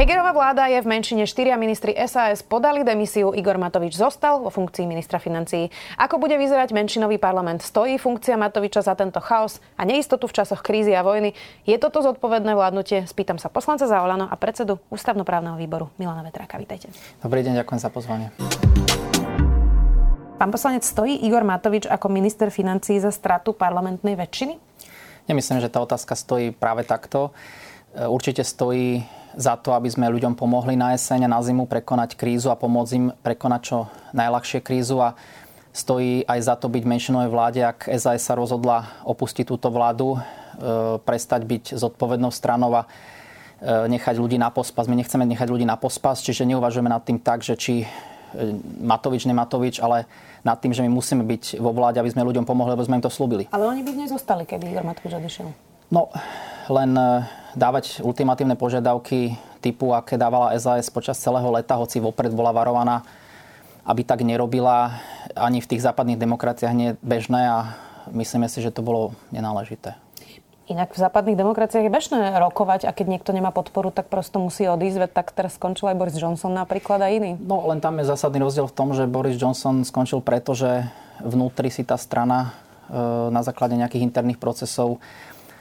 Hegerová vláda je v menšine štyria ministri SAS podali demisiu, Igor Matovič zostal vo funkcii ministra financií. Ako bude vyzerať menšinový parlament? Stojí funkcia Matoviča za tento chaos a neistotu v časoch krízy a vojny? Je toto zodpovedné vládnutie? Spýtam sa poslanca za Olano a predsedu ústavnoprávneho výboru Milana Vetráka. Vítajte. Dobrý deň, ďakujem za pozvanie. Pán poslanec, stojí Igor Matovič ako minister financií za stratu parlamentnej väčšiny? Nemyslím, že tá otázka stojí práve takto. E, určite stojí za to, aby sme ľuďom pomohli na jeseň a na zimu prekonať krízu a pomôcť im prekonať čo najľahšie krízu a stojí aj za to byť v menšinovej vláde, ak SAS sa rozhodla opustiť túto vládu, e, prestať byť zodpovednou stranou a e, nechať ľudí na pospas. My nechceme nechať ľudí na pospas, čiže neuvažujeme nad tým tak, že či e, Matovič, nematovič, ale nad tým, že my musíme byť vo vláde, aby sme ľuďom pomohli, lebo sme im to slúbili. Ale oni by dnes zostali, keby Igor Matovič odišiel. No, len dávať ultimatívne požiadavky typu, aké dávala SAS počas celého leta, hoci vopred bola varovaná, aby tak nerobila. Ani v tých západných demokraciách nie je bežné a myslíme si, že to bolo nenáležité. Inak v západných demokraciách je bežné rokovať a keď niekto nemá podporu, tak prosto musí odísť. Tak teraz skončil aj Boris Johnson napríklad a iný. No len tam je zásadný rozdiel v tom, že Boris Johnson skončil preto, že vnútri si tá strana e, na základe nejakých interných procesov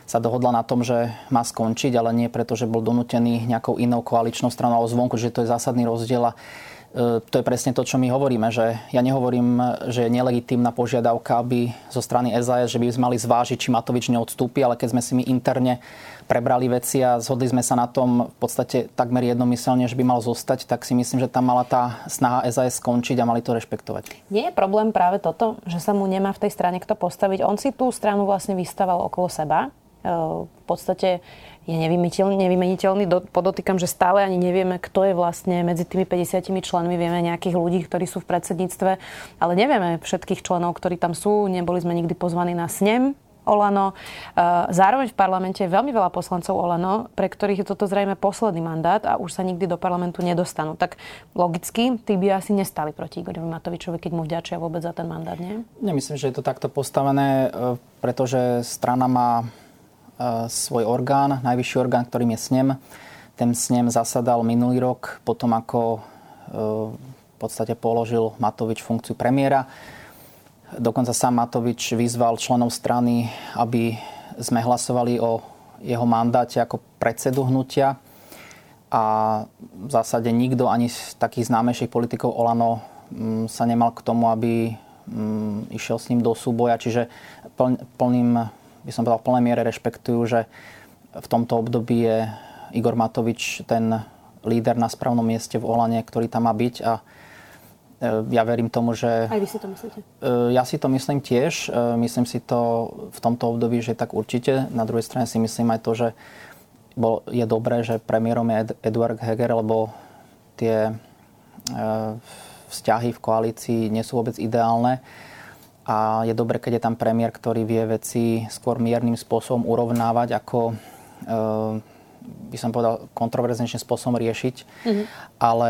sa dohodla na tom, že má skončiť, ale nie preto, že bol donútený nejakou inou koaličnou stranou alebo zvonku, že to je zásadný rozdiel a e, to je presne to, čo my hovoríme, že ja nehovorím, že je nelegitímna požiadavka, aby zo strany SAS, že by sme mali zvážiť, či Matovič neodstúpi, ale keď sme si my interne prebrali veci a zhodli sme sa na tom v podstate takmer jednomyselne, že by mal zostať, tak si myslím, že tam mala tá snaha SAS skončiť a mali to rešpektovať. Nie je problém práve toto, že sa mu nemá v tej strane kto postaviť. On si tú stranu vlastne vystaval okolo seba v podstate je nevymeniteľný. Podotýkam, že stále ani nevieme, kto je vlastne medzi tými 50 členmi. Vieme nejakých ľudí, ktorí sú v predsedníctve, ale nevieme všetkých členov, ktorí tam sú. Neboli sme nikdy pozvaní na snem Olano. Zároveň v parlamente je veľmi veľa poslancov Olano, pre ktorých je toto zrejme posledný mandát a už sa nikdy do parlamentu nedostanú. Tak logicky, tí by asi nestali proti Igorovi Matovičovi, keď mu vďačia vôbec za ten mandát, nie? Nemyslím, že je to takto postavené, e, pretože strana má E, svoj orgán, najvyšší orgán, ktorým je snem. Ten snem zasadal minulý rok, potom ako e, v podstate položil Matovič funkciu premiéra. Dokonca sám Matovič vyzval členov strany, aby sme hlasovali o jeho mandáte ako predsedu hnutia. A v zásade nikto ani z takých známejších politikov Olano sa nemal k tomu, aby išiel s ním do súboja. Čiže plným by som povedal, v plnej miere rešpektujú, že v tomto období je Igor Matovič ten líder na správnom mieste v Olane, ktorý tam má byť a e, ja verím tomu, že... Aj vy si to myslíte? E, ja si to myslím tiež. E, myslím si to v tomto období, že tak určite. Na druhej strane si myslím aj to, že bol, je dobré, že premiérom je Eduard Heger, lebo tie vzťahy v koalícii nie sú vôbec ideálne a je dobre, keď je tam premiér, ktorý vie veci skôr miernym spôsobom urovnávať, ako e, by som povedal, kontroverznejším spôsobom riešiť. Mm-hmm. Ale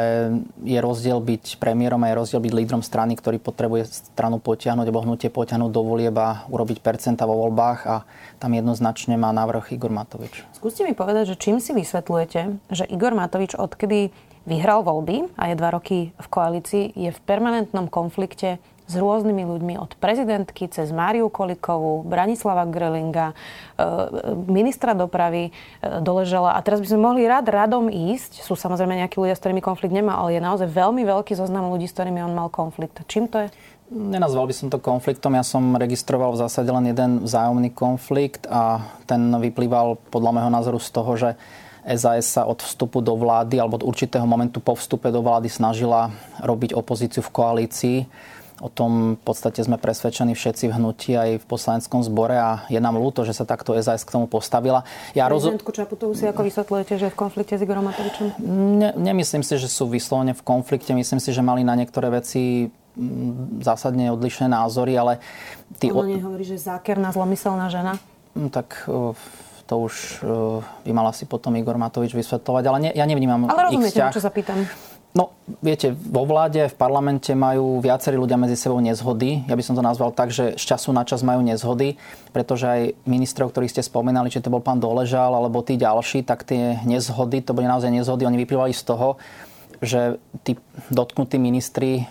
je rozdiel byť premiérom a je rozdiel byť lídrom strany, ktorý potrebuje stranu potiahnuť alebo hnutie potiahnuť do volieb a urobiť percenta vo voľbách a tam jednoznačne má návrh Igor Matovič. Skúste mi povedať, že čím si vysvetľujete, že Igor Matovič odkedy vyhral voľby a je dva roky v koalícii, je v permanentnom konflikte s rôznymi ľuďmi od prezidentky cez Máriu Kolikovú, Branislava Grelinga, e, ministra dopravy e, doležela. A teraz by sme mohli rád radom ísť. Sú samozrejme nejakí ľudia, s ktorými konflikt nemá, ale je naozaj veľmi veľký zoznam ľudí, s ktorými on mal konflikt. Čím to je? Nenazval by som to konfliktom, ja som registroval v zásade len jeden vzájomný konflikt a ten vyplýval podľa môjho názoru z toho, že SAS sa od vstupu do vlády alebo od určitého momentu po vstupe do vlády snažila robiť opozíciu v koalícii O tom v podstate sme presvedčení všetci v hnutí aj v poslaneckom zbore a je nám ľúto, že sa takto SAS k tomu postavila. Ja rozu... Čaputovú si ako vysvetľujete, že je v konflikte s Igorom Matovičom? Ne, nemyslím si, že sú vyslovene v konflikte. Myslím si, že mali na niektoré veci mm, zásadne odlišné názory, ale... Ty Ono nehovorí, že zákerná zlomyselná žena? No, tak to už by mal asi potom Igor Matovič vysvetľovať, ale ne, ja nevnímam Ale rozumiete, čo sa pýtam. No, viete, vo vláde, v parlamente majú viacerí ľudia medzi sebou nezhody. Ja by som to nazval tak, že z času na čas majú nezhody, pretože aj ministrov, ktorých ste spomínali, či to bol pán Doležal alebo tí ďalší, tak tie nezhody, to boli naozaj nezhody, oni vyplývali z toho, že tí dotknutí ministri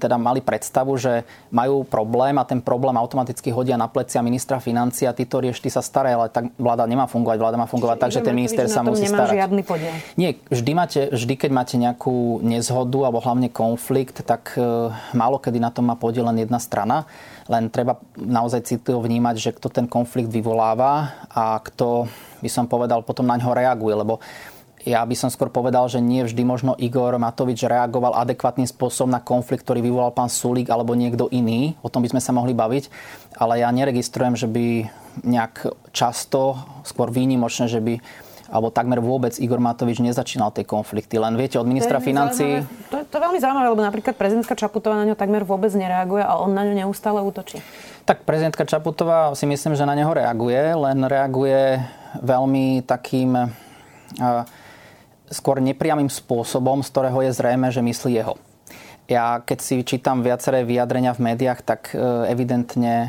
teda mali predstavu, že majú problém a ten problém automaticky hodia na plecia ministra financí a ty to rieš, ty sa staraj, ale tak vláda nemá fungovať, vláda má fungovať tak, že ten minister sa musí starať. žiadny podiel. Nie, vždy, máte, vždy keď máte nejakú nezhodu alebo hlavne konflikt, tak e, málo kedy na tom má podiel len jedna strana. Len treba naozaj citlivo vnímať, že kto ten konflikt vyvoláva a kto by som povedal, potom na ňo reaguje, lebo ja by som skôr povedal, že nie vždy možno Igor Matovič reagoval adekvátnym spôsobom na konflikt, ktorý vyvolal pán Sulík alebo niekto iný. O tom by sme sa mohli baviť. Ale ja neregistrujem, že by nejak často, skôr výnimočne, že by alebo takmer vôbec Igor Matovič nezačínal tie konflikty. Len viete, od ministra financí... To, je, to je veľmi zaujímavé, lebo napríklad prezidentka Čaputová na ňo takmer vôbec nereaguje a on na ňu neustále útočí. Tak prezidentka Čaputová si myslím, že na neho reaguje, len reaguje veľmi takým... Uh, skôr nepriamým spôsobom, z ktorého je zrejme, že myslí jeho. Ja keď si čítam viaceré vyjadrenia v médiách, tak e, evidentne e,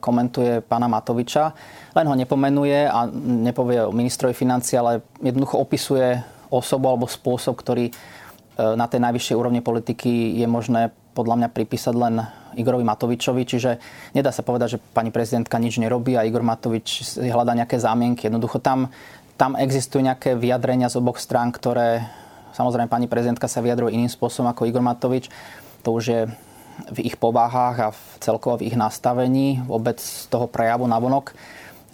komentuje pána Matoviča. Len ho nepomenuje a nepovie o ministrovi financie, ale jednoducho opisuje osobu alebo spôsob, ktorý e, na tej najvyššej úrovni politiky je možné podľa mňa pripísať len Igorovi Matovičovi, čiže nedá sa povedať, že pani prezidentka nič nerobí a Igor Matovič hľadá nejaké zámienky. Jednoducho tam tam existujú nejaké vyjadrenia z oboch strán, ktoré samozrejme pani prezidentka sa vyjadruje iným spôsobom ako Igor Matovič. To už je v ich pováhach a v celkovo v ich nastavení vôbec z toho prejavu na vonok.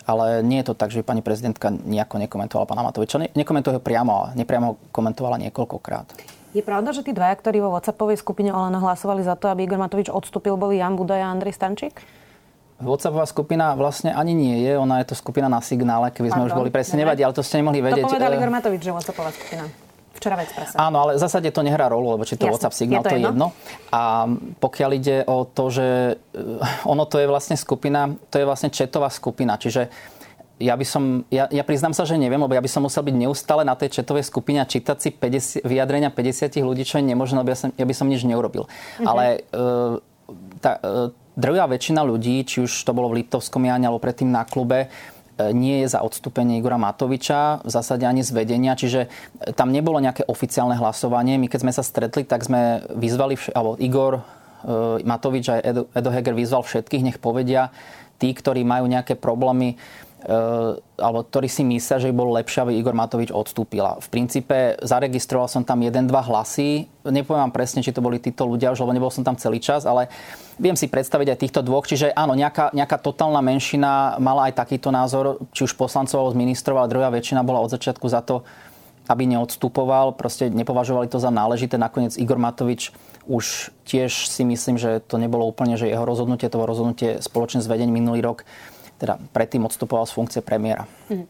Ale nie je to tak, že pani prezidentka nejako nekomentovala pána Matoviča. Nekomentuje ho priamo, ale nepriamo komentovala niekoľkokrát. Je pravda, že tí dvaja, ktorí vo WhatsAppovej skupine Olano hlasovali za to, aby Igor Matovič odstúpil, boli Jan Budaj a Andrej Stančík? WhatsAppová skupina vlastne ani nie je, ona je to skupina na signále, keby sme Pardon, už boli presne nevadí, ale to ste nemohli vedieť. To povedal eh, Igor Matovič, že WhatsAppová skupina. Včera v Expresse. Áno, ale v zásade to nehrá rolu, lebo či to Jasne, WhatsApp signál, je to, to je jedno. A pokiaľ ide o to, že eh, ono to je vlastne skupina, to je vlastne četová skupina, čiže ja by som, ja, ja priznám sa, že neviem, lebo ja by som musel byť neustále na tej četovej skupine a čítať si 50, vyjadrenia 50 ľudí, čo je nemožné, lebo ja, som, ja by som nič neurobil. Mm-hmm. Ale uh, tá, uh, drvá väčšina ľudí, či už to bolo v Liptovskom Jáne alebo predtým na klube, e, nie je za odstúpenie Igora Matoviča, v zásade ani z vedenia, čiže e, tam nebolo nejaké oficiálne hlasovanie. My keď sme sa stretli, tak sme vyzvali, alebo Igor e, Matovič a Edo, Edo Heger vyzval všetkých, nech povedia tí, ktorí majú nejaké problémy alebo ktorí si myslia, že by bolo lepšie, aby Igor Matovič odstúpila. V princípe zaregistroval som tam jeden, dva hlasy. Nepoviem vám presne, či to boli títo ľudia, už lebo nebol som tam celý čas, ale viem si predstaviť aj týchto dvoch. Čiže áno, nejaká, nejaká totálna menšina mala aj takýto názor, či už poslancov alebo ministrov, ale druhá väčšina bola od začiatku za to, aby neodstupoval. Proste nepovažovali to za náležité. Nakoniec Igor Matovič už tiež si myslím, že to nebolo úplne, že jeho rozhodnutie, to rozhodnutie spoločne s vedením minulý rok teda predtým odstupoval z funkcie premiéra. Mhm.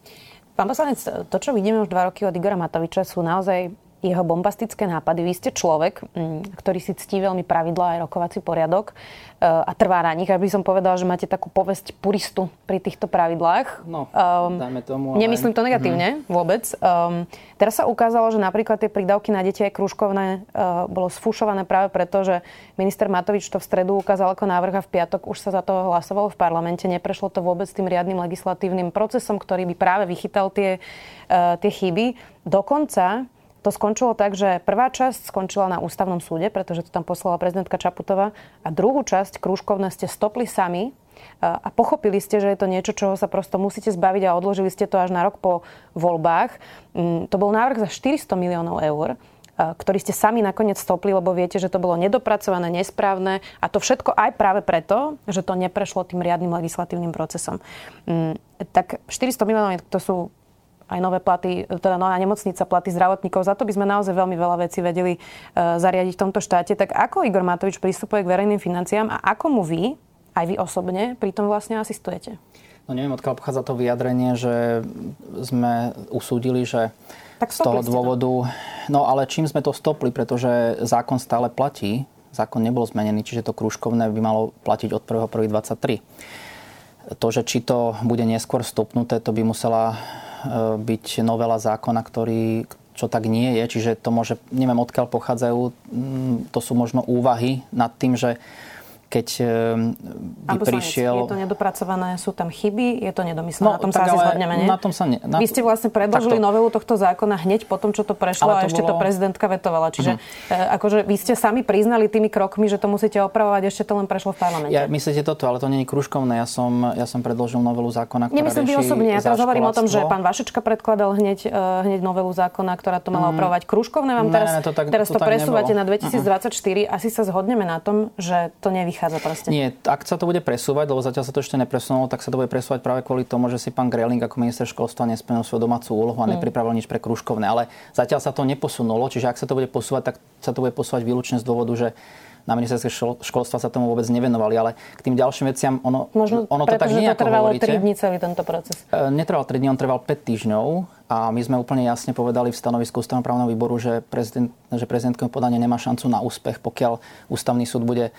Pán poslanec, to, čo vidíme už dva roky od Igora Matoviča, sú naozaj jeho bombastické nápady. Vy ste človek, mm, ktorý si ctí veľmi pravidla aj rokovací poriadok e, a trvá na nich. Aby som povedala, že máte takú povesť puristu pri týchto pravidlách. No, um, dajme tomu. Ale... Nemyslím to negatívne, mm-hmm. vôbec. Um, teraz sa ukázalo, že napríklad tie prídavky na deti aj krúžkovné uh, bolo sfúšované práve preto, že minister Matovič to v stredu ukázal ako návrh a v piatok už sa za to hlasovalo v parlamente. Neprešlo to vôbec tým riadnym legislatívnym procesom, ktorý by práve vychytal tie, uh, tie chyby. Dokonca to skončilo tak, že prvá časť skončila na ústavnom súde, pretože to tam poslala prezidentka Čaputová a druhú časť krúžkovné ste stopli sami a pochopili ste, že je to niečo, čoho sa prosto musíte zbaviť a odložili ste to až na rok po voľbách. Mm, to bol návrh za 400 miliónov eur ktorý ste sami nakoniec stopli, lebo viete, že to bolo nedopracované, nesprávne a to všetko aj práve preto, že to neprešlo tým riadnym legislatívnym procesom. Mm, tak 400 miliónov to sú aj nové platy, teda nová nemocnica, platy zdravotníkov. Za to by sme naozaj veľmi veľa vecí vedeli uh, zariadiť v tomto štáte. Tak ako Igor Matovič pristupuje k verejným financiám a ako mu vy, aj vy osobne, pri tom vlastne asistujete? No neviem, odkiaľ pochádza to vyjadrenie, že sme usúdili, že tak z toho dôvodu... No ale čím sme to stopli, pretože zákon stále platí, zákon nebol zmenený, čiže to krúžkovné by malo platiť od 1.1.23. To, že či to bude neskôr stopnuté, to by musela E, byť novela zákona, ktorý, čo tak nie je. Čiže to môže, neviem odkiaľ pochádzajú, mm, to sú možno úvahy nad tým, že keď ehm, by Pán prišiel... Je to nedopracované, sú tam chyby, je to nedomyslené, no, na tom sa asi zhodneme, nie? Na tom sa ne... Na... Vy ste vlastne predložili to... novelu tohto zákona hneď po tom, čo to prešlo to a ešte bolo... to prezidentka vetovala. Čiže uh-huh. akože vy ste sami priznali tými krokmi, že to musíte opravovať, ešte to len prešlo v parlamente. Ja, myslíte toto, ale to nie je kružkovné. Ja som, ja som predložil novelu zákona, ktorá Nemyslím vy osobne, ja teraz hovorím o tom, že pán Vašečka predkladal hneď, uh, hneď novelu zákona, ktorá to mala mm. opravovať. Kružkovné vám teraz, ne, ne, to tak, teraz to, to presúvate na 2024. Uh-huh. Asi sa zhodneme na tom, že to nevychádza proste. Nie, ak sa to bude presúvať, lebo zatiaľ sa to ešte nepresunulo, tak sa to bude presúvať práve kvôli tomu, že si pán Greling ako minister školstva nesplnil svoju domácu úlohu a mm. nepripravil nič pre kružkovné. Ale zatiaľ sa to neposunulo, čiže ak sa to bude posúvať, tak sa to bude posúvať výlučne z dôvodu, že na ministerstve školstva sa tomu vôbec nevenovali, ale k tým ďalším veciam ono, Možno ono to tak nie, to trvalo 3 dní celý tento proces. E, netrval 3 dní, on trval 5 týždňov a my sme úplne jasne povedali v stanovisku ústavnoprávneho výboru, že, prezident, že prezidentské podanie nemá šancu na úspech, pokiaľ ústavný súd bude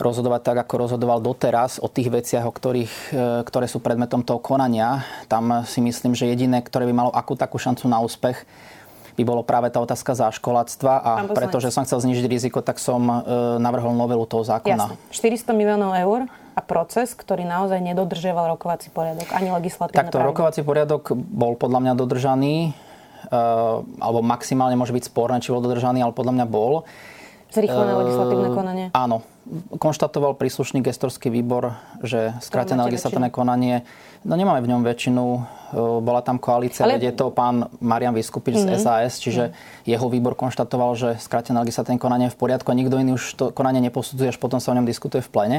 rozhodovať tak, ako rozhodoval doteraz o tých veciach, o ktorých, e, ktoré sú predmetom toho konania. Tam si myslím, že jediné, ktoré by malo akú takú šancu na úspech, by bolo práve tá otázka záškoláctva a pretože som chcel znižiť riziko, tak som e, navrhol novelu toho zákona. Jasne. 400 miliónov eur a proces, ktorý naozaj nedodržiaval rokovací poriadok, ani legislatívne Takto pravidlo. rokovací poriadok bol podľa mňa dodržaný, e, alebo maximálne môže byť sporné, či bol dodržaný, ale podľa mňa bol. Zrýchlené legislatívne konanie? Áno, konštatoval príslušný gestorský výbor, že skrátené legislatívne konanie, no nemáme v ňom väčšinu, e, bola tam koalícia, Ale... je to pán Marian Vyskupič mm-hmm. z SAS, mhm. čiže mm-hmm. jeho výbor konštatoval, že skrátené legislatívne konanie je v poriadku a nikto iný už to konanie neposudzuje, až potom sa o ňom diskutuje v plene.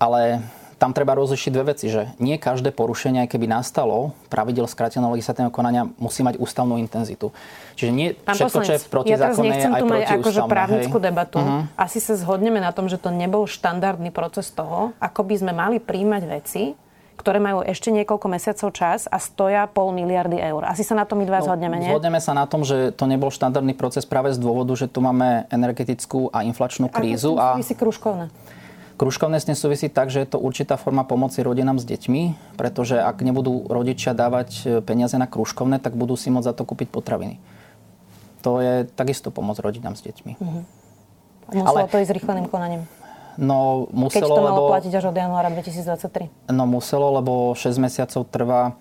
Ale tam treba rozlišiť dve veci, že nie každé porušenie, aj keby nastalo, pravidel skráteného legislatívneho konania musí mať ústavnú intenzitu. Čiže nie Pán všetko, poslanec, čo je protizákonné, ja je aj tu mať akože právnickú hej. debatu. Uh-huh. Asi sa zhodneme na tom, že to nebol štandardný proces toho, ako by sme mali príjmať veci, ktoré majú ešte niekoľko mesiacov čas a stoja pol miliardy eur. Asi sa na tom my dva no, zhodneme, nie? Zhodneme sa na tom, že to nebol štandardný proces práve z dôvodu, že tu máme energetickú a inflačnú krízu. A, a... kružkovné. Kružkovné s tým súvisí tak, že je to určitá forma pomoci rodinám s deťmi, pretože ak nebudú rodičia dávať e, peniaze na kružkovné, tak budú si môcť za to kúpiť potraviny. To je takisto pomoc rodinám s deťmi. Uh-huh. muselo Ale, to ísť rýchleným konaním? No muselo, Keď to malo lebo, platiť až od januára 2023? No muselo, lebo 6 mesiacov trvá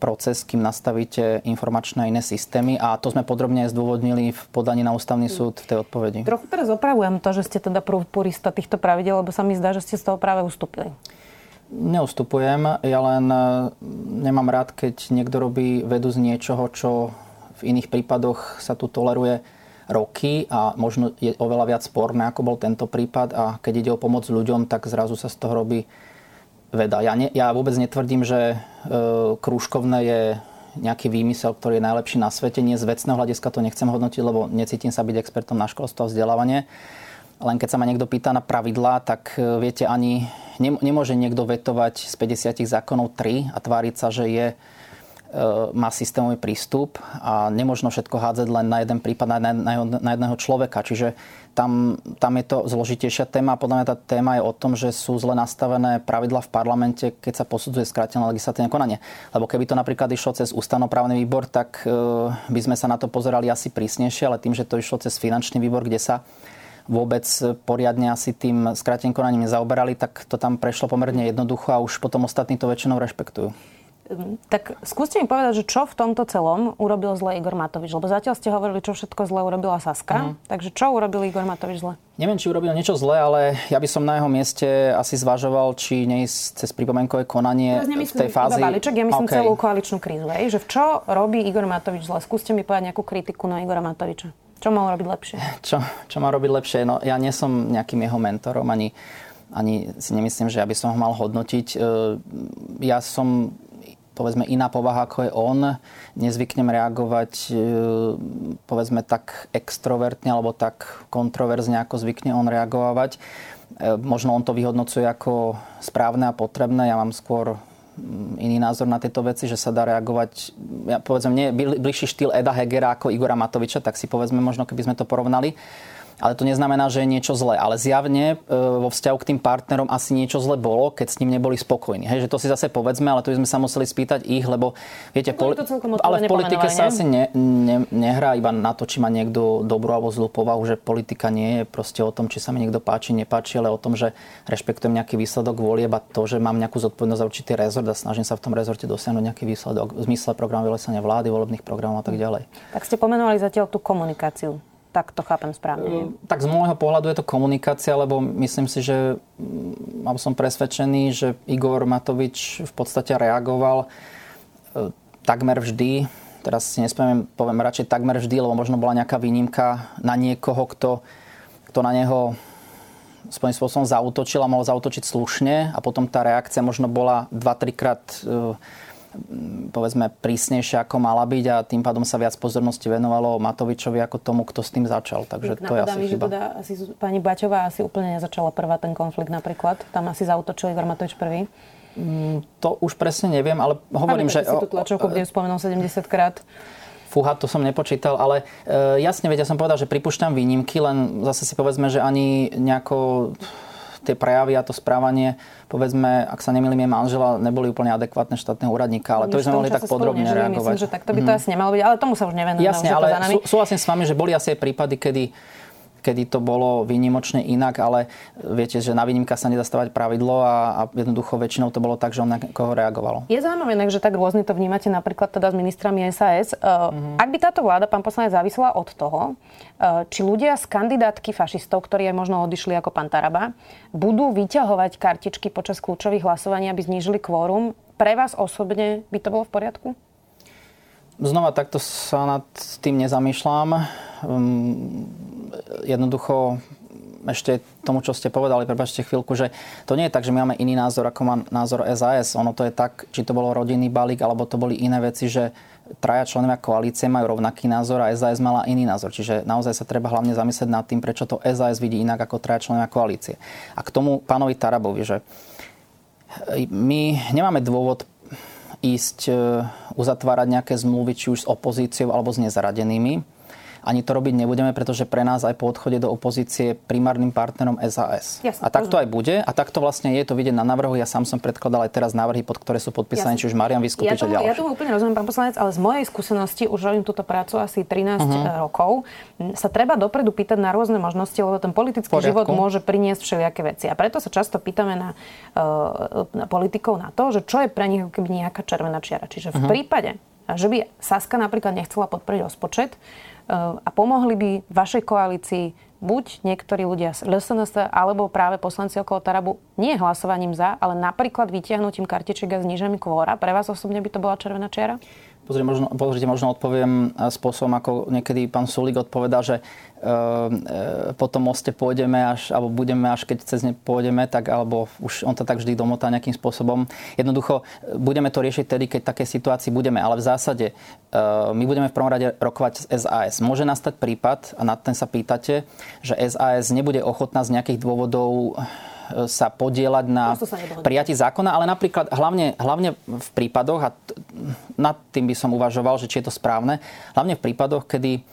proces, kým nastavíte informačné iné systémy a to sme podrobne zdôvodnili v podaní na ústavný súd v tej odpovedi. Trochu teraz opravujem to, že ste teda purista týchto pravidel, lebo sa mi zdá, že ste z toho práve ustúpili. Neustupujem, ja len e, nemám rád, keď niekto robí vedu z niečoho, čo v iných prípadoch sa tu toleruje roky a možno je oveľa viac sporné, ako bol tento prípad a keď ide o pomoc ľuďom, tak zrazu sa z toho robí veda. Ja, ne, ja vôbec netvrdím, že e, krúžkovné je nejaký výmysel, ktorý je najlepší na svete. Nie z vecného hľadiska to nechcem hodnotiť, lebo necítim sa byť expertom na školstvo a vzdelávanie. Len keď sa ma niekto pýta na pravidlá, tak e, viete, ani nemôže niekto vetovať z 50 zákonov 3 a tváriť sa, že je má systémový prístup a nemožno všetko hádzať len na jeden prípad, na, na, na jedného človeka. Čiže tam, tam je to zložitejšia téma. Podľa mňa tá téma je o tom, že sú zle nastavené pravidla v parlamente, keď sa posudzuje skrátené legislatívne konanie. Lebo keby to napríklad išlo cez ústavnoprávny výbor, tak e, by sme sa na to pozerali asi prísnejšie, ale tým, že to išlo cez finančný výbor, kde sa vôbec poriadne asi tým skráteným konaním nezaoberali, tak to tam prešlo pomerne jednoducho a už potom ostatní to väčšinou rešpektujú. Tak skúste mi povedať, že čo v tomto celom urobil zle Igor Matovič? Lebo zatiaľ ste hovorili, čo všetko zle urobila Saska. Mm. Takže čo urobil Igor Matovič zle? Neviem, či urobil niečo zle, ale ja by som na jeho mieste asi zvažoval, či neísť cez pripomenkové konanie v tej fázi. balíček, ja myslím okay. celú koaličnú krízu. Hej? Že v čo robí Igor Matovič zle? Skúste mi povedať nejakú kritiku na Igora Matoviča. Čo mal robiť lepšie? Čo, čo má robiť lepšie? No, ja nie som nejakým jeho mentorom, ani, ani si nemyslím, že ja by som ho mal hodnotiť. E, ja som povedzme iná povaha ako je on. Nezvyknem reagovať e, povedzme tak extrovertne alebo tak kontroverzne ako zvykne on reagovať. E, možno on to vyhodnocuje ako správne a potrebné. Ja mám skôr mm, iný názor na tieto veci, že sa dá reagovať, ja povedzme, nie bližší štýl Eda Hegera ako Igora Matoviča, tak si povedzme možno, keby sme to porovnali. Ale to neznamená, že je niečo zlé. Ale zjavne e, vo vzťahu k tým partnerom asi niečo zle bolo, keď s ním neboli spokojní. Hej, že to si zase povedzme, ale to by sme sa museli spýtať ich, lebo viete, poli- ale v politike sa asi ne, ne, nehrá iba na to, či má niekto dobrú alebo zlú povahu, že politika nie je proste o tom, či sa mi niekto páči, nepáči, ale o tom, že rešpektujem nejaký výsledok volieb a to, že mám nejakú zodpovednosť za určitý rezort a snažím sa v tom rezorte dosiahnuť nejaký výsledok v zmysle programu vylesania vlády, volebných programov a tak ďalej. Tak ste pomenovali zatiaľ tú komunikáciu tak to chápem správne. Ehm, tak z môjho pohľadu je to komunikácia, lebo myslím si, že mám som presvedčený, že Igor Matovič v podstate reagoval e, takmer vždy, teraz si nespomínam, poviem radšej takmer vždy, lebo možno bola nejaká výnimka na niekoho, kto, kto na neho svojím spôsobom zautočil a mohol zautočiť slušne a potom tá reakcia možno bola 2-3 krát e, povedzme prísnejšia ako mala byť a tým pádom sa viac pozornosti venovalo Matovičovi ako tomu, kto s tým začal. Takže to je asi mi, chyba. Teda asi pani Baťová asi úplne nezačala prvá ten konflikt napríklad. Tam asi zautočil Igor Matovič prvý. Mm, to už presne neviem, ale hovorím, že... si tú tlačovku, kde spomenul 70 krát. Fúha, to som nepočítal, ale e, jasne, veď ja som povedal, že pripúšťam výnimky, len zase si povedzme, že ani nejako tie prejavy a to správanie, povedzme, ak sa nemýlim, je manžela, neboli úplne adekvátne štátneho úradníka, ale to by sme mohli tak podrobne nežili, reagovať. Myslím, že tak to by to mm. asi nemalo byť, ale tomu sa už nevenujem. Jasne, ale sú, súhlasím s vami, že boli asi aj prípady, kedy kedy to bolo výnimočne inak, ale viete, že na výnimka sa nedá stavať pravidlo a, a jednoducho väčšinou to bolo tak, že on na koho reagovalo. Je zaujímavé, že tak rôzne to vnímate napríklad teda s ministrami SAS. Mm-hmm. Ak by táto vláda, pán poslanec, závisela od toho, e, či ľudia z kandidátky fašistov, ktorí aj možno odišli ako pán Taraba, budú vyťahovať kartičky počas kľúčových hlasovaní, aby znížili kvórum, pre vás osobne by to bolo v poriadku? Znova takto sa nad tým nezamýšľam. Um, jednoducho ešte tomu, čo ste povedali, prepačte chvíľku, že to nie je tak, že my máme iný názor, ako má názor SAS. Ono to je tak, či to bolo rodinný balík, alebo to boli iné veci, že traja členovia koalície majú rovnaký názor a SAS mala iný názor. Čiže naozaj sa treba hlavne zamyslieť nad tým, prečo to SAS vidí inak ako traja členovia koalície. A k tomu pánovi Tarabovi, že my nemáme dôvod ísť e, uzatvárať nejaké zmluvy, či už s opozíciou alebo s nezaradenými ani to robiť nebudeme, pretože pre nás aj po odchode do opozície primárnym partnerom SAS. Jasne, a tak to aj bude a takto vlastne je to vidieť na návrhu. Ja sám som predkladal aj teraz návrhy, pod ktoré sú podpísané, či už Marian Vyskupič ja a ďalší. Ja tomu úplne rozumiem, pán poslanec, ale z mojej skúsenosti už robím túto prácu asi 13 uh-huh. Mhm. rokov. Sa treba dopredu pýtať na rôzne možnosti, lebo ten politický život môže priniesť všelijaké veci. A preto sa často pýtame na, uh, na politikov na to, že čo je pre nich keby nejaká červená čiara. Čiže v uh-huh. prípade, že by Saska napríklad nechcela podporiť rozpočet, a pomohli by vašej koalícii buď niektorí ľudia z LSNS alebo práve poslanci okolo Tarabu nie hlasovaním za, ale napríklad vytiahnutím kartičiek a znižením kvóra. Pre vás osobne by to bola červená čiara? Pozrite, možno, pozrite, možno odpoviem e, spôsobom, ako niekedy pán Sulik odpovedá, že e, e, po tom moste pôjdeme až, alebo budeme až keď cez ne pôjdeme, tak, alebo už on to tak vždy domotá nejakým spôsobom. Jednoducho, budeme to riešiť tedy, keď také situácii budeme, ale v zásade e, my budeme v prvom rade rokovať s SAS. Môže nastať prípad, a na ten sa pýtate, že SAS nebude ochotná z nejakých dôvodov sa podielať na prijatí zákona, ale napríklad hlavne, hlavne v prípadoch, a nad tým by som uvažoval, že či je to správne, hlavne v prípadoch, kedy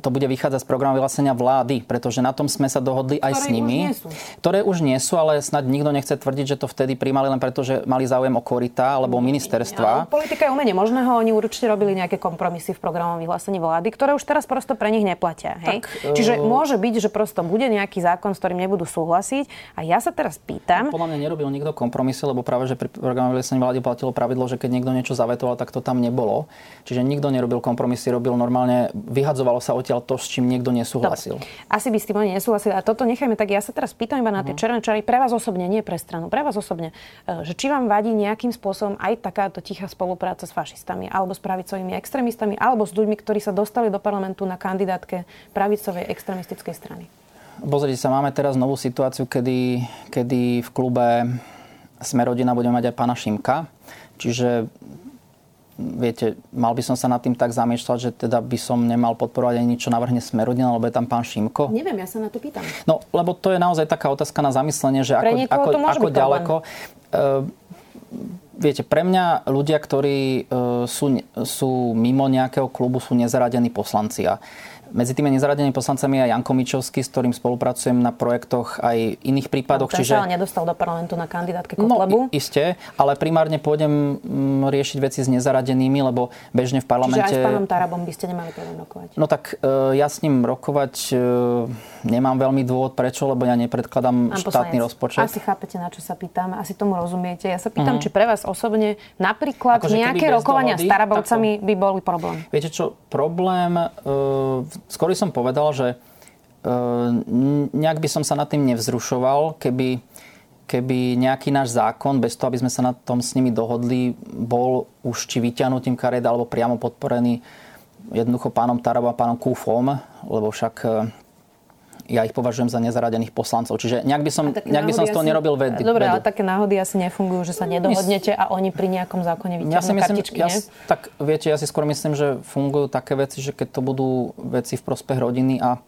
to bude vychádzať z programu vyhlásenia vlády, pretože na tom sme sa dohodli aj ktoré s nimi. Už ktoré už nie sú, ale snad nikto nechce tvrdiť, že to vtedy príjmali len preto, že mali záujem o korita alebo ministerstva. Ja, politika je umenie možného, oni určite robili nejaké kompromisy v programovom vyhlásení vlády, ktoré už teraz prosto pre nich neplatia. Hej? Tak, Čiže uh... môže byť, že prosto bude nejaký zákon, s ktorým nebudú súhlasiť. A ja sa teraz pýtam. Podľa mňa nerobil nikto kompromisy, lebo práve, že pri programovom vyhlásení vlády platilo pravidlo, že keď niekto niečo zavetoval, tak to tam nebolo. Čiže nikto nerobil kompromisy, robil normálne vyhadzovalo sa odtiaľ to, s čím niekto nesúhlasil. Dobre. Asi by s tým oni nesúhlasili. A toto nechajme tak. Ja sa teraz pýtam iba na tie mhm. červené čary pre vás osobne, nie pre stranu. Pre vás osobne. E, že či vám vadí nejakým spôsobom aj takáto tichá spolupráca s fašistami, alebo s pravicovými extrémistami, alebo s ľuďmi, ktorí sa dostali do parlamentu na kandidátke pravicovej extrémistickej strany. Pozrite sa, máme teraz novú situáciu, kedy, kedy v klube Sme rodina budeme mať aj pána Šimka. Čiže viete, mal by som sa nad tým tak zamýšľať, že teda by som nemal podporovať ani nič, čo navrhne Smerodina, lebo je tam pán Šimko? Neviem, ja sa na to pýtam. No, lebo to je naozaj taká otázka na zamyslenie, že pre ako, ako, ako ďaleko. Uh, viete, pre mňa ľudia, ktorí uh, sú, sú mimo nejakého klubu, sú nezaradení poslanci. A medzi tými nezaradenými poslancami je Janko Mičovský, s ktorým spolupracujem na projektoch aj iných prípadoch. No, čiže... sa ale nedostal do parlamentu na kandidátke Kotlebu. No, isté, ale primárne pôjdem mm, riešiť veci s nezaradenými, lebo bežne v parlamente... Čiže aj s pánom Tarabom by ste nemali problém rokovať? No tak e, ja s ním rokovať e, nemám veľmi dôvod, prečo, lebo ja nepredkladám Pán štátny poslanec, rozpočet. Asi chápete, na čo sa pýtam, asi tomu rozumiete. Ja sa pýtam, uh-huh. či pre vás osobne napríklad akože nejaké rokovania dohody, s Tarabovcami by boli problém. Viete čo, problém... E, skôr som povedal, že e, nejak by som sa nad tým nevzrušoval, keby, keby nejaký náš zákon, bez toho, aby sme sa na tom s nimi dohodli, bol už či vyťahnutím karet, alebo priamo podporený jednoducho pánom Tarabom a pánom Kúfom, lebo však e, ja ich považujem za nezaradených poslancov. Čiže nejak by som, nejak by som z toho asi... nerobil vedy. Dobre, vedu. ale také náhody asi nefungujú, že sa nedohodnete a oni pri nejakom zákone vyťahnú ja si myslím, kartičky, ja, Tak viete, ja si skôr myslím, že fungujú také veci, že keď to budú veci v prospech rodiny a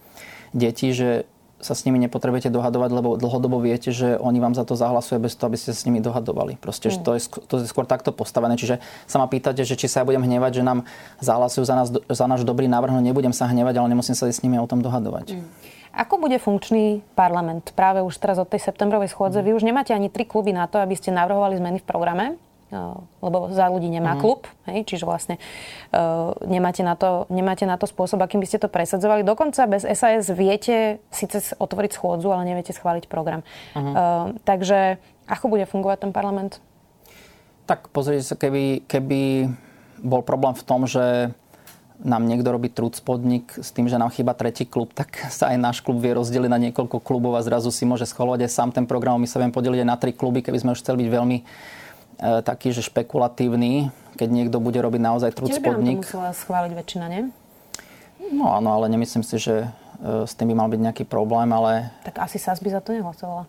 detí, že sa s nimi nepotrebujete dohadovať, lebo dlhodobo viete, že oni vám za to zahlasuje bez toho, aby ste s nimi dohadovali. Proste, mm. že to, je, to je skôr takto postavené. Čiže sa ma pýtate, že či sa ja budem hnevať, že nám zahlasujú za, nás, za náš dobrý návrh, no nebudem sa hnevať, ale nemusím sa s nimi o tom dohadovať. Mm. Ako bude funkčný parlament práve už teraz od tej septembrovej schôdze? Vy už nemáte ani tri kluby na to, aby ste navrhovali zmeny v programe, eh, lebo za ľudí nemá uh-huh. klub, hej, čiže vlastne uh, nemáte, na to, nemáte na to spôsob, akým by ste to presadzovali. Dokonca bez SAS viete síce otvoriť schôdzu, ale neviete schváliť program. Uh, takže ako bude fungovať ten parlament? Tak pozrite sa, keby, keby bol problém v tom, že nám niekto robí trud spodník s tým, že nám chýba tretí klub, tak sa aj náš klub vie rozdeliť na niekoľko klubov a zrazu si môže schvalovať aj sám ten program. My sa vieme podeliť aj na tri kluby, keby sme už chceli byť veľmi e, taký, že špekulatívny, keď niekto bude robiť naozaj trud spodník. Čiže by musela schváliť väčšina, nie? No áno, ale nemyslím si, že e, s tým by mal byť nejaký problém, ale... Tak asi SAS by za to nehlasovala.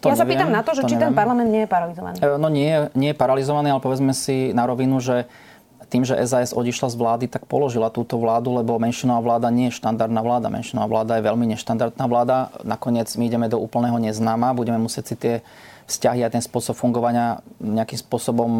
To ja neviem, sa pýtam na to, že to či neviem. ten parlament nie je paralizovaný. E, no nie, nie je paralizovaný, ale povedzme si na rovinu, že tým, že SAS odišla z vlády, tak položila túto vládu, lebo menšinová vláda nie je štandardná vláda. Menšinová vláda je veľmi neštandardná vláda. Nakoniec my ideme do úplného neznáma. Budeme musieť si tie vzťahy a ten spôsob fungovania nejakým spôsobom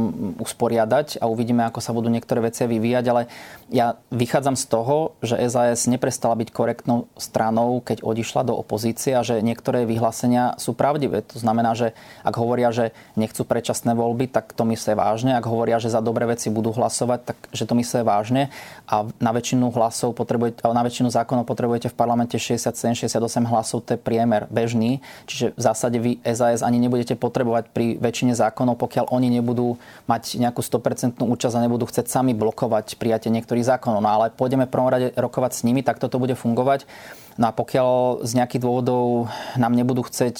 usporiadať a uvidíme, ako sa budú niektoré veci vyvíjať, ale ja vychádzam z toho, že SAS neprestala byť korektnou stranou, keď odišla do opozície a že niektoré vyhlásenia sú pravdivé. To znamená, že ak hovoria, že nechcú predčasné voľby, tak to myslia vážne. Ak hovoria, že za dobré veci budú hlasovať, tak že to myslia vážne. A na väčšinu hlasov potrebujete, na väčšinu zákonov potrebujete v parlamente 67-68 hlasov, to je priemer bežný. Čiže v zásade vy SAS ani nebudete potrebovať pri väčšine zákonov, pokiaľ oni nebudú mať nejakú 100% účasť a nebudú chcieť sami blokovať prijatie niektorých zákonov. No ale pôjdeme v prvom rade rokovať s nimi, tak toto bude fungovať. No a pokiaľ z nejakých dôvodov nám nebudú chcieť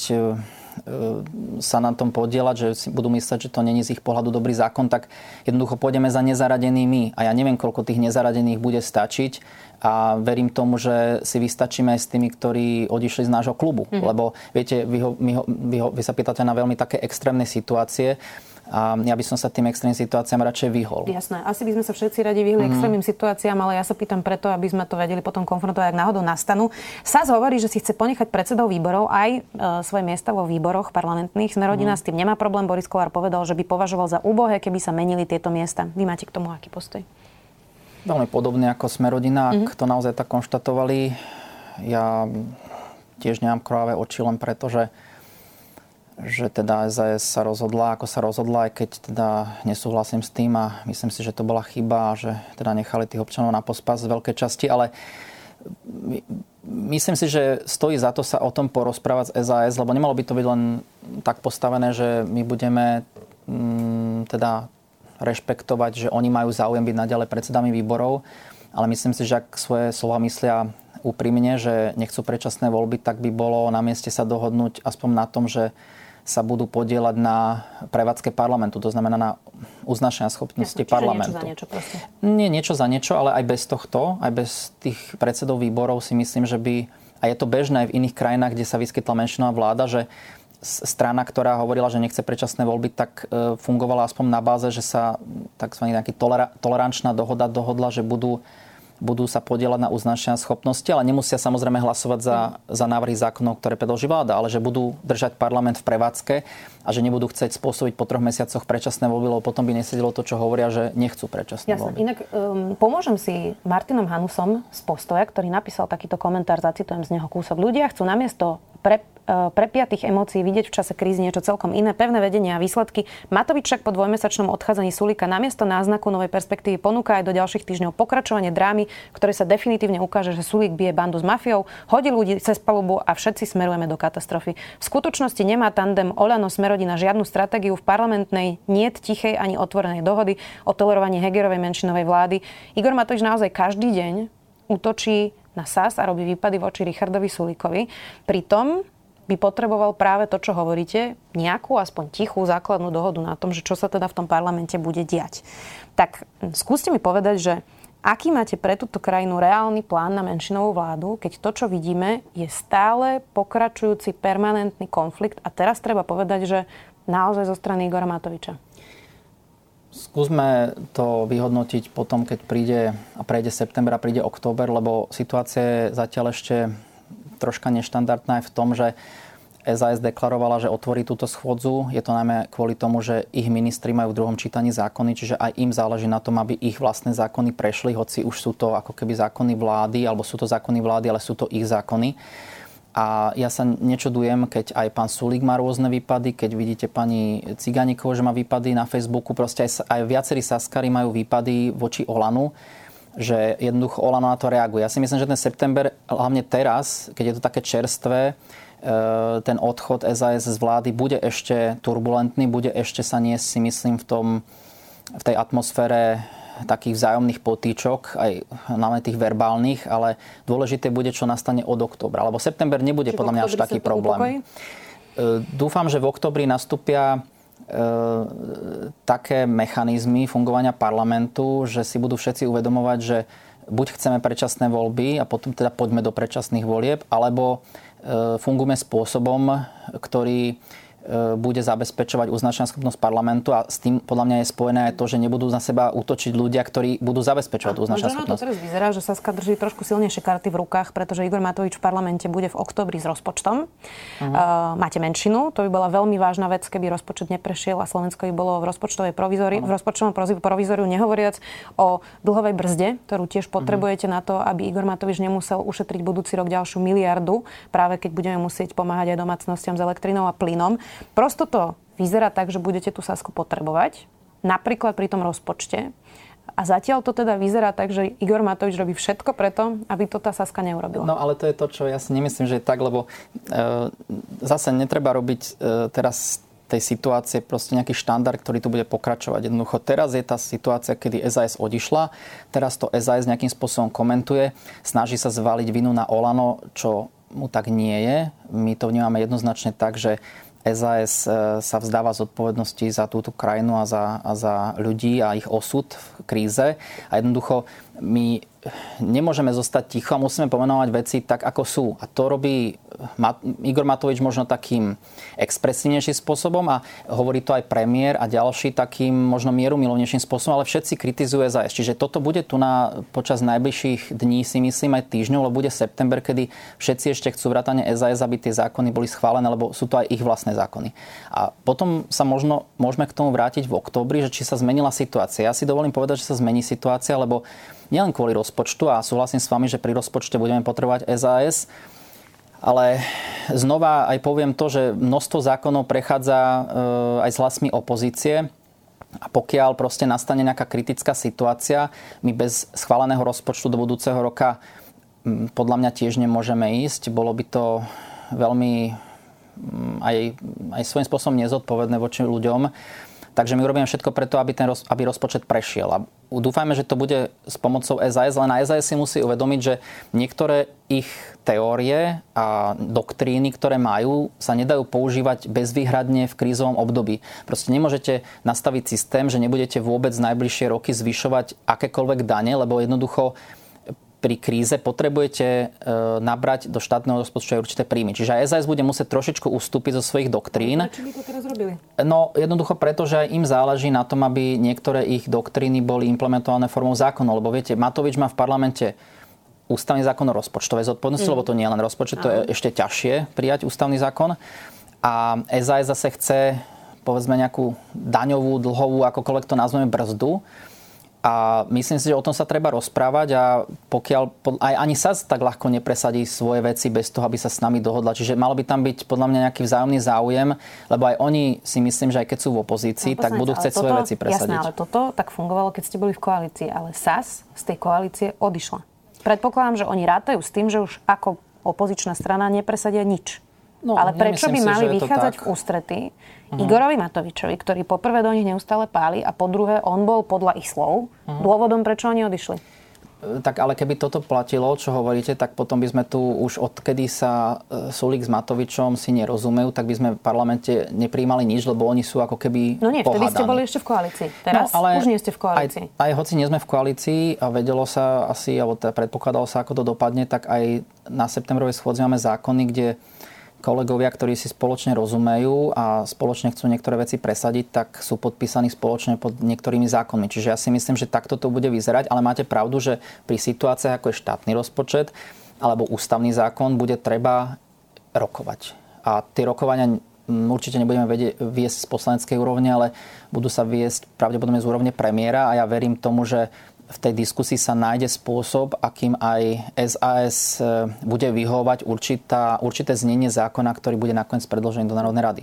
sa na tom podielať, že si budú mysleť, že to není z ich pohľadu dobrý zákon, tak jednoducho pôjdeme za nezaradenými. A ja neviem, koľko tých nezaradených bude stačiť a verím tomu, že si vystačíme aj s tými, ktorí odišli z nášho klubu. Mm-hmm. Lebo viete, vy, ho, my ho, vy, ho, vy sa pýtate na veľmi také extrémne situácie a ja by som sa tým extrémnym situáciám radšej vyhol. Jasné. Asi by sme sa všetci radi vyhli mm-hmm. extrémnym situáciám, ale ja sa pýtam preto, aby sme to vedeli potom konfrontovať, ak náhodou nastanú. SAS hovorí, že si chce ponechať predsedov výborov aj e, svoje miesta vo výboroch parlamentných. Smerodina mm-hmm. s tým nemá problém. Boris Kolár povedal, že by považoval za úbohé, keby sa menili tieto miesta. Vy máte k tomu aký postoj? Veľmi podobne ako sme rodina, ak mm-hmm. to naozaj tak konštatovali. Ja tiež nemám kráve oči len preto, že, že teda SAS sa rozhodla, ako sa rozhodla, aj keď teda nesúhlasím s tým a myslím si, že to bola chyba a že teda nechali tých občanov na pospas z veľkej časti, ale myslím si, že stojí za to sa o tom porozprávať z SAS, lebo nemalo by to byť len tak postavené, že my budeme mm, teda rešpektovať, že oni majú záujem byť naďalej predsedami výborov, ale myslím si, že ak svoje slova myslia úprimne, že nechcú predčasné voľby, tak by bolo na mieste sa dohodnúť aspoň na tom, že sa budú podielať na prevádzke parlamentu, to znamená na uznašenia schopnosti Jasne, parlamentu. Niečo za niečo proste. Nie niečo za niečo, ale aj bez tohto, aj bez tých predsedov výborov si myslím, že by, a je to bežné aj v iných krajinách, kde sa vyskytla menšinová vláda, že strana, ktorá hovorila, že nechce predčasné voľby, tak e, fungovala aspoň na báze, že sa tzv. nejaký tolerančná dohoda dohodla, že budú budú sa podielať na uznačenia schopnosti, ale nemusia samozrejme hlasovať za, za návrhy zákonov, ktoré predloží vláda, ale že budú držať parlament v prevádzke a že nebudú chcieť spôsobiť po troch mesiacoch predčasné voľby, lebo potom by nesedelo to, čo hovoria, že nechcú predčasné Jasne. voľby. Inak um, pomôžem si Martinom Hanusom z Postoja, ktorý napísal takýto komentár, zacitujem z neho kúsok. Ľudia chcú namiesto pre, e, prepiatých emócií vidieť v čase krízy niečo celkom iné, pevné vedenie a výsledky. Matovič však po dvojmesačnom odchádzaní Sulika namiesto náznaku novej perspektívy ponúka aj do ďalších týždňov pokračovanie drámy, ktoré sa definitívne ukáže, že Sulik bije bandu s mafiou, hodí ľudí cez palubu a všetci smerujeme do katastrofy. V skutočnosti nemá tandem Olano Smerodina žiadnu stratégiu v parlamentnej, nie tichej ani otvorenej dohody o tolerovaní Hegerovej menšinovej vlády. Igor Matovič naozaj každý deň útočí na SAS a robí výpady voči Richardovi Sulikovi. Pritom by potreboval práve to, čo hovoríte, nejakú aspoň tichú základnú dohodu na tom, že čo sa teda v tom parlamente bude diať. Tak skúste mi povedať, že aký máte pre túto krajinu reálny plán na menšinovú vládu, keď to, čo vidíme, je stále pokračujúci permanentný konflikt a teraz treba povedať, že naozaj zo strany Igora Matoviča. Skúsme to vyhodnotiť potom, keď príde a prejde september a príde október, lebo situácia je zatiaľ ešte troška neštandardná aj v tom, že SAS deklarovala, že otvorí túto schôdzu. Je to najmä kvôli tomu, že ich ministri majú v druhom čítaní zákony, čiže aj im záleží na tom, aby ich vlastné zákony prešli, hoci už sú to ako keby zákony vlády, alebo sú to zákony vlády, ale sú to ich zákony. A ja sa nečudujem, keď aj pán Sulík má rôzne výpady, keď vidíte pani Ciganíkovo, že má výpady na Facebooku, proste aj, aj viacerí Saskari majú výpady voči Olanu, že jednoducho Olano na to reaguje. Ja si myslím, že ten september, hlavne teraz, keď je to také čerstvé, e, ten odchod SAS z vlády bude ešte turbulentný, bude ešte sa niesť, si myslím, v, tom, v tej atmosfére takých vzájomných potýčok, aj najmä tých verbálnych, ale dôležité bude, čo nastane od oktobra. Lebo september nebude Čiže podľa mňa až taký problém. E, dúfam, že v oktobri nastúpia e, také mechanizmy fungovania parlamentu, že si budú všetci uvedomovať, že buď chceme predčasné voľby a potom teda poďme do predčasných volieb, alebo e, fungujeme spôsobom, ktorý bude zabezpečovať uznačená schopnosť parlamentu a s tým podľa mňa je spojené aj to, že nebudú na seba útočiť ľudia, ktorí budú zabezpečovať uznačená schopnosť. to teraz vyzerá, že Saska drží trošku silnejšie karty v rukách, pretože Igor Matovič v parlamente bude v oktobri s rozpočtom. Uh-huh. Uh, máte menšinu, to by bola veľmi vážna vec, keby rozpočet neprešiel a Slovensko by bolo v rozpočtovej provizori, uh-huh. v rozpočtovom provizoriu, nehovoriac o dlhovej brzde, ktorú tiež potrebujete uh-huh. na to, aby Igor Matovič nemusel ušetriť budúci rok ďalšiu miliardu, práve keď budeme musieť pomáhať aj domácnostiam s elektrinou a plynom. Prosto to vyzerá tak, že budete tú Sasku potrebovať, napríklad pri tom rozpočte. A zatiaľ to teda vyzerá tak, že Igor Matovič robí všetko preto, aby to tá Saska neurobila. No ale to je to, čo ja si nemyslím, že je tak, lebo e, zase netreba robiť e, teraz tej situácie proste nejaký štandard, ktorý tu bude pokračovať. Jednoducho teraz je tá situácia, kedy SAS odišla, teraz to SAS nejakým spôsobom komentuje, snaží sa zvaliť vinu na Olano, čo mu tak nie je. My to vnímame jednoznačne tak, že SAS e, sa vzdáva zodpovednosti za túto krajinu a za, a za ľudí a ich osud v kríze. A jednoducho my nemôžeme zostať ticho a musíme pomenovať veci tak, ako sú. A to robí Igor Matovič možno takým expresívnejším spôsobom a hovorí to aj premiér a ďalší takým možno mieru milovnejším spôsobom, ale všetci kritizuje za Čiže toto bude tu na, počas najbližších dní, si myslím, aj týždňov, lebo bude september, kedy všetci ešte chcú vrátane SAS, aby tie zákony boli schválené, lebo sú to aj ich vlastné zákony. A potom sa možno môžeme k tomu vrátiť v októbri, že či sa zmenila situácia. Ja si dovolím povedať, že sa zmení situácia, lebo nielen kvôli rozpočtu a súhlasím s vami, že pri rozpočte budeme potrebovať SAS, ale znova aj poviem to, že množstvo zákonov prechádza e, aj s hlasmi opozície. A pokiaľ proste nastane nejaká kritická situácia, my bez schváleného rozpočtu do budúceho roka podľa mňa tiež nemôžeme ísť. Bolo by to veľmi aj, aj svojím spôsobom nezodpovedné voči ľuďom. Takže my urobíme všetko preto, aby, ten, aby rozpočet prešiel. A dúfajme, že to bude s pomocou SAS, len SAS si musí uvedomiť, že niektoré ich teórie a doktríny, ktoré majú, sa nedajú používať bezvýhradne v krízovom období. Proste nemôžete nastaviť systém, že nebudete vôbec najbližšie roky zvyšovať akékoľvek dane, lebo jednoducho pri kríze potrebujete e, nabrať do štátneho rozpočtu aj určité príjmy. Čiže aj SAS bude musieť trošičku ustúpiť zo svojich doktrín. Prečo by to teraz robili? No jednoducho preto, že aj im záleží na tom, aby niektoré ich doktríny boli implementované formou zákona. Lebo viete, Matovič má v parlamente ústavný zákon o rozpočtovej zodpovednosti, mm. lebo to nie je len rozpočet, to je ešte ťažšie prijať ústavný zákon. A SAS zase chce povedzme nejakú daňovú, dlhovú, akokoľvek to nazveme, brzdu a myslím si, že o tom sa treba rozprávať a pokiaľ aj ani sa tak ľahko nepresadí svoje veci bez toho, aby sa s nami dohodla. Čiže malo by tam byť podľa mňa nejaký vzájomný záujem, lebo aj oni si myslím, že aj keď sú v opozícii, no, tak budú chcieť toto, svoje veci presadiť. Jasné, ale toto tak fungovalo, keď ste boli v koalícii, ale SAS z tej koalície odišla. Predpokladám, že oni rátajú s tým, že už ako opozičná strana nepresadia nič. No, ale prečo by mali si, vychádzať v ústrety uh-huh. Igorovi Matovičovi, ktorý poprvé do nich neustále páli a po druhé on bol podľa ich slov uh-huh. dôvodom, prečo oni odišli? E, tak ale keby toto platilo, čo hovoríte, tak potom by sme tu už odkedy sa e, Sulik s Matovičom si nerozumejú, tak by sme v parlamente nepríjmali nič, lebo oni sú ako keby No nie, vtedy ste boli ešte v koalícii. Teraz no, ale už nie ste v koalícii. Aj, aj hoci nie sme v koalícii a vedelo sa asi, alebo teda predpokladalo sa, ako to dopadne, tak aj na septembrovej schôdzi máme zákony, kde kolegovia, ktorí si spoločne rozumejú a spoločne chcú niektoré veci presadiť, tak sú podpísaní spoločne pod niektorými zákonmi. Čiže ja si myslím, že takto to bude vyzerať, ale máte pravdu, že pri situáciách ako je štátny rozpočet alebo ústavný zákon bude treba rokovať. A tie rokovania určite nebudeme viesť z poslaneckej úrovne, ale budú sa viesť pravdepodobne z úrovne premiéra a ja verím tomu, že v tej diskusii sa nájde spôsob, akým aj SAS e, bude vyhovovať určitá, určité znenie zákona, ktorý bude nakoniec predložený do Národnej rady.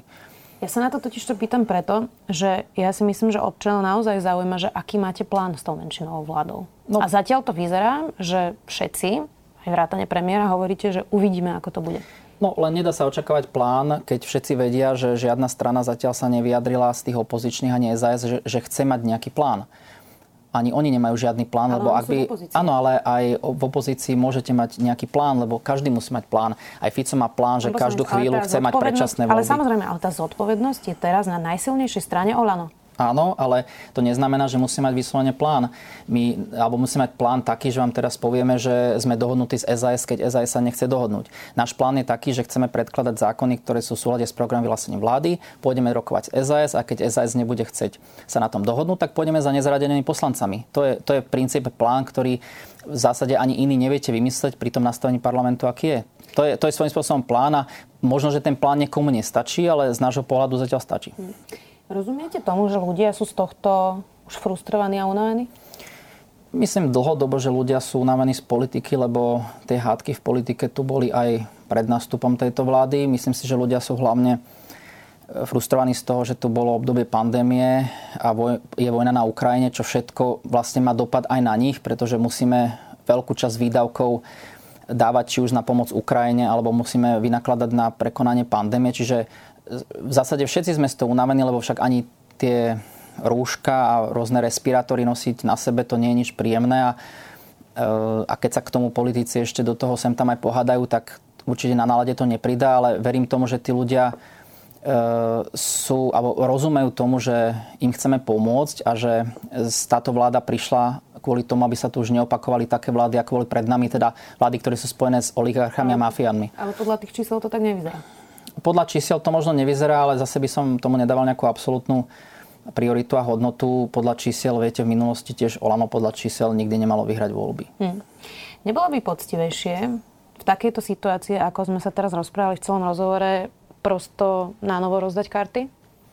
Ja sa na to totiž to pýtam preto, že ja si myslím, že občanov naozaj zaujíma, že aký máte plán s tou menšinovou vládou. No. A zatiaľ to vyzerá, že všetci, aj vrátane premiéra, hovoríte, že uvidíme, ako to bude. No len nedá sa očakávať plán, keď všetci vedia, že žiadna strana zatiaľ sa nevyjadrila z tých opozičných ani SAS, že, že chce mať nejaký plán ani oni nemajú žiadny plán, ale lebo ak by... Áno, ale aj v opozícii môžete mať nejaký plán, lebo každý musí mať plán. Aj Fico má plán, že každú chvíľu chce mať predčasné voľby. Ale samozrejme, ale tá zodpovednosť je teraz na najsilnejšej strane Olano. Áno, ale to neznamená, že musí mať vyslovene plán. My, alebo musí mať plán taký, že vám teraz povieme, že sme dohodnutí s SAS, keď SAS sa nechce dohodnúť. Náš plán je taký, že chceme predkladať zákony, ktoré sú v súlade s programom vyhlásením vlády, pôjdeme rokovať SAS a keď SAS nebude chcieť sa na tom dohodnúť, tak pôjdeme za nezradenými poslancami. To je, to je v princípe plán, ktorý v zásade ani iný neviete vymysleť pri tom nastavení parlamentu, aký je. To je, to je svojím spôsobom plán a možno, že ten plán niekomu nestačí, ale z nášho pohľadu zatiaľ stačí. Rozumiete tomu, že ľudia sú z tohto už frustrovaní a unavení? Myslím dlhodobo, že ľudia sú unavení z politiky, lebo tie hádky v politike tu boli aj pred nástupom tejto vlády. Myslím si, že ľudia sú hlavne e, frustrovaní z toho, že tu bolo obdobie pandémie a je vojna na Ukrajine, čo všetko vlastne má dopad aj na nich, pretože musíme veľkú časť výdavkov dávať či už na pomoc Ukrajine, alebo musíme vynakladať na prekonanie pandémie. Čiže v zásade všetci sme z toho unavení, lebo však ani tie rúška a rôzne respirátory nosiť na sebe, to nie je nič príjemné. A, e, a keď sa k tomu politici ešte do toho sem tam aj pohádajú, tak určite na nálade to nepridá, ale verím tomu, že tí ľudia e, sú, alebo rozumejú tomu, že im chceme pomôcť a že táto vláda prišla kvôli tomu, aby sa tu už neopakovali také vlády, ako boli pred nami, teda vlády, ktoré sú spojené s oligarchami a mafiánmi. Ale podľa tých čísel to tak nevyzerá podľa čísiel to možno nevyzerá, ale zase by som tomu nedával nejakú absolútnu prioritu a hodnotu. Podľa čísiel, viete, v minulosti tiež Olano podľa čísel nikdy nemalo vyhrať voľby. Hmm. Nebolo by poctivejšie v takejto situácii, ako sme sa teraz rozprávali v celom rozhovore, prosto na novo rozdať karty?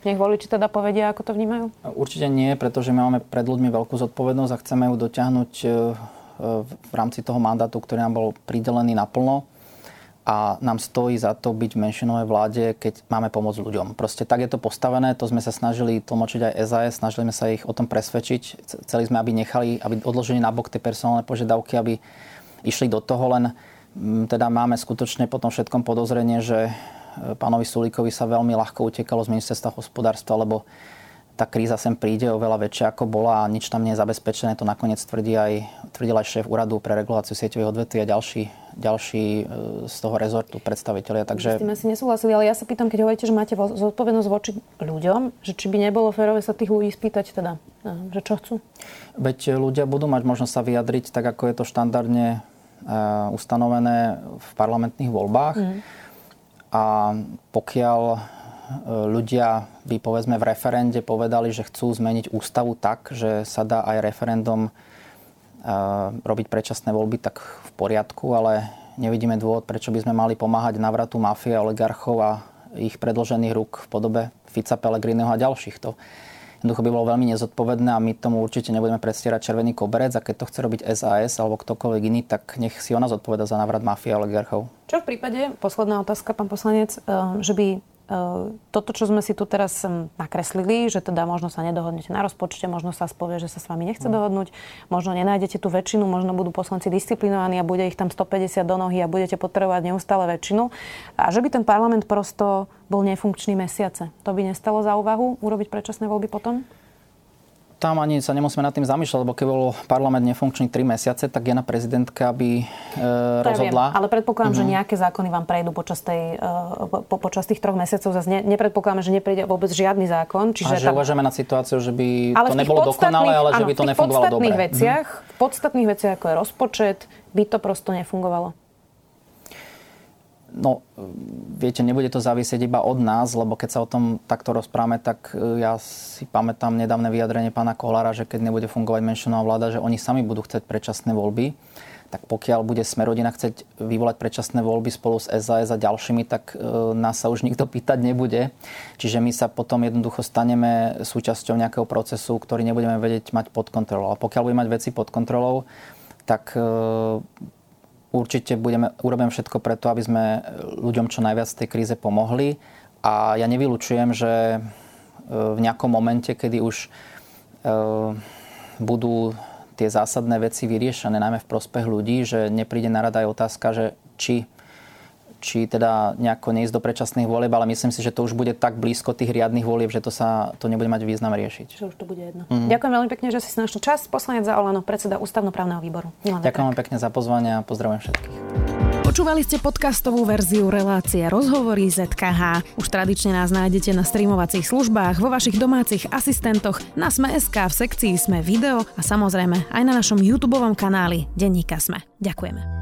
Nech voliči teda povedia, ako to vnímajú? Určite nie, pretože my máme pred ľuďmi veľkú zodpovednosť a chceme ju dotiahnuť e, v rámci toho mandátu, ktorý nám bol pridelený naplno a nám stojí za to byť v menšinovej vláde, keď máme pomôcť ľuďom. Proste tak je to postavené, to sme sa snažili tlmočiť aj SAS, snažili sme sa ich o tom presvedčiť. Chceli sme, aby nechali, aby odložili nabok tie personálne požiadavky, aby išli do toho, len mm, teda máme skutočne po tom všetkom podozrenie, že e, pánovi Sulíkovi sa veľmi ľahko utekalo z ministerstva hospodárstva, lebo tá kríza sem príde oveľa väčšia ako bola a nič tam nie je zabezpečené. To nakoniec tvrdí aj, tvrdil aj šéf úradu pre reguláciu sieťových odvetví a ďalší, ďalší e, z toho rezortu predstaviteľia. Takže... S tým asi nesúhlasili, ale ja sa pýtam, keď hovoríte, že máte zodpovednosť voči ľuďom, že či by nebolo férové sa tých ľudí spýtať teda, že čo chcú? Veď ľudia budú mať možnosť sa vyjadriť tak, ako je to štandardne ustanovené v parlamentných voľbách. Mm. A pokiaľ ľudia by povedzme v referende povedali, že chcú zmeniť ústavu tak, že sa dá aj referendum robiť predčasné voľby, tak v poriadku, ale nevidíme dôvod, prečo by sme mali pomáhať navratu mafie, oligarchov a ich predložených rúk v podobe Fica, Pellegriniho a ďalších. To jednoducho by bolo veľmi nezodpovedné a my tomu určite nebudeme predstierať červený koberec a keď to chce robiť SAS alebo ktokoľvek iný, tak nech si ona zodpoveda za návrat mafie a oligarchov. Čo v prípade, posledná otázka, pán poslanec, eh, že by toto, čo sme si tu teraz nakreslili, že teda možno sa nedohodnete na rozpočte, možno sa spovie, že sa s vami nechce mm. dohodnúť, možno nenájdete tú väčšinu, možno budú poslanci disciplinovaní a bude ich tam 150 do nohy a budete potrebovať neustále väčšinu. A že by ten parlament prosto bol nefunkčný mesiace. To by nestalo za úvahu urobiť predčasné voľby potom? Tam ani sa nemusíme nad tým zamýšľať, lebo keď bol parlament nefunkčný 3 mesiace, tak jedna prezidentka by e, rozhodla. Ja ale predpokladám, mm-hmm. že mhm. nejaké zákony vám prejdú počas, tej, e, po, počas tých troch mesiacov. Zase ne, nepredpokladáme, že nepríde vôbec žiadny zákon. Čiže a že tam... uvažujeme na situáciu, že by ale to nebolo dokonalé, ale áno, že by to nefungovalo dobre. Veciach, mm-hmm. V podstatných veciach, ako je rozpočet, by to prosto nefungovalo. No, viete, nebude to závisieť iba od nás, lebo keď sa o tom takto rozprávame, tak e, ja si pamätám nedávne vyjadrenie pána Kolára, že keď nebude fungovať menšinová vláda, že oni sami budú chcieť predčasné voľby. Tak pokiaľ bude Smerodina chcieť vyvolať predčasné voľby spolu s SAS a ďalšími, tak e, nás sa už nikto pýtať nebude. Čiže my sa potom jednoducho staneme súčasťou nejakého procesu, ktorý nebudeme vedieť mať pod kontrolou. A pokiaľ budeme mať veci pod kontrolou, tak e, určite budeme, urobím všetko preto, aby sme ľuďom čo najviac v tej kríze pomohli. A ja nevylučujem, že e, v nejakom momente, kedy už e, budú tie zásadné veci vyriešené, najmä v prospech ľudí, že nepríde na rada aj otázka, že či či teda nejako neísť do predčasných volieb, ale myslím si, že to už bude tak blízko tých riadnych volieb, že to sa to nebude mať význam riešiť. Že už to bude jedno. Mm. Ďakujem veľmi pekne, že si našli čas. Poslanec za Olano, predseda ústavnoprávneho výboru. Milan Ďakujem veľmi pekne za pozvanie a pozdravujem všetkých. Počúvali ste podcastovú verziu relácie Rozhovory ZKH. Už tradične nás nájdete na streamovacích službách, vo vašich domácich asistentoch, na Sme.sk, v sekcii Sme video a samozrejme aj na našom YouTube kanáli Denníka Sme. Ďakujeme.